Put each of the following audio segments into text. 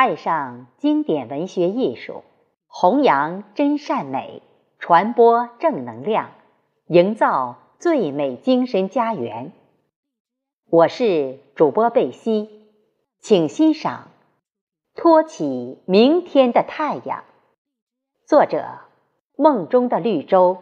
爱上经典文学艺术，弘扬真善美，传播正能量，营造最美精神家园。我是主播贝西，请欣赏《托起明天的太阳》，作者：梦中的绿洲。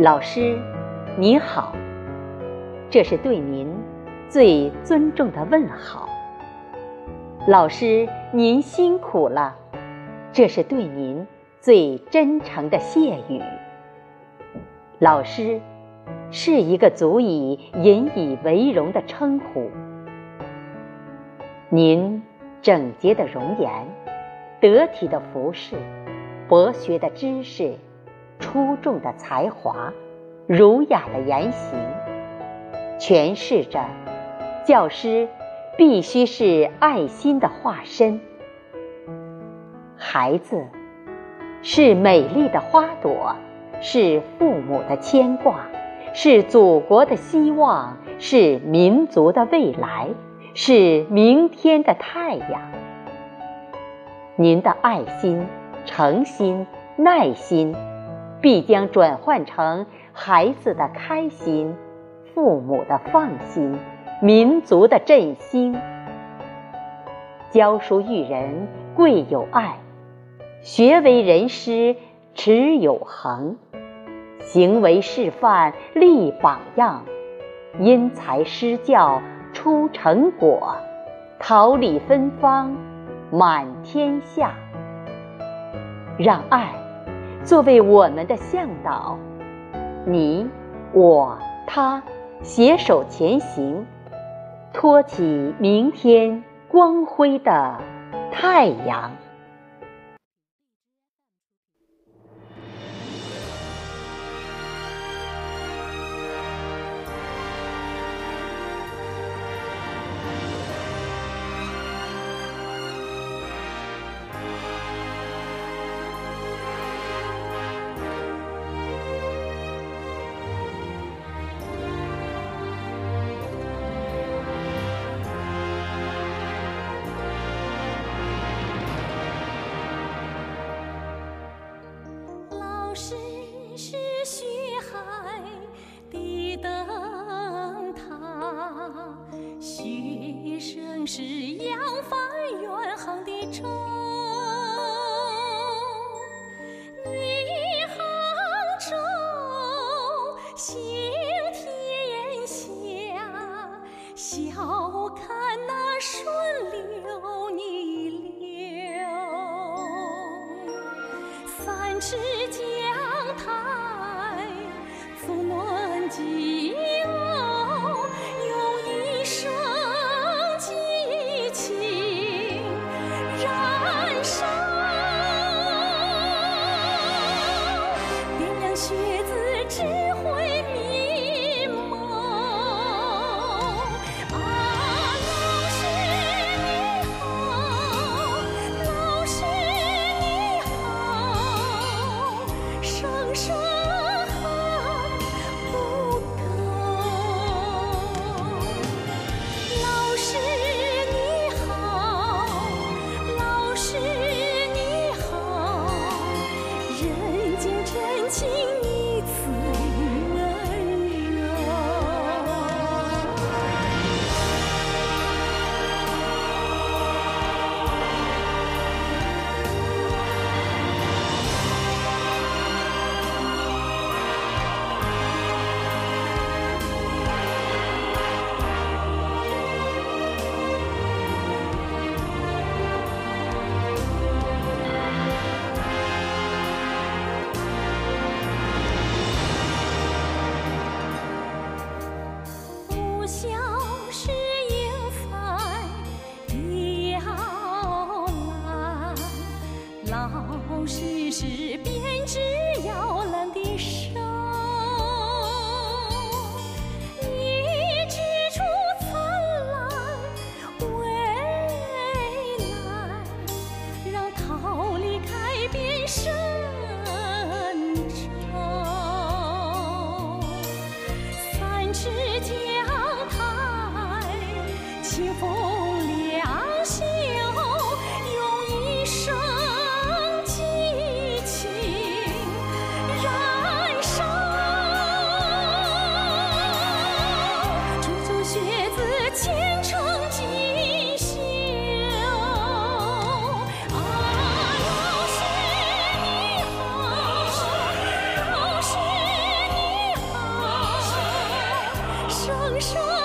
老师，你好，这是对您最尊重的问好。老师，您辛苦了，这是对您最真诚的谢语。老师，是一个足以引以为荣的称呼。您整洁的容颜，得体的服饰，博学的知识。出众的才华，儒雅的言行，诠释着教师必须是爱心的化身。孩子是美丽的花朵，是父母的牵挂，是祖国的希望，是民族的未来，是明天的太阳。您的爱心、诚心、耐心。必将转换成孩子的开心、父母的放心、民族的振兴。教书育人贵有爱，学为人师持有恒，行为示范立榜样，因材施教出成果，桃李芬芳满天下。让爱。作为我们的向导，你、我、他携手前行，托起明天光辉的太阳。是是学海的灯塔，学生是三尺老师。是编织摇篮的手，生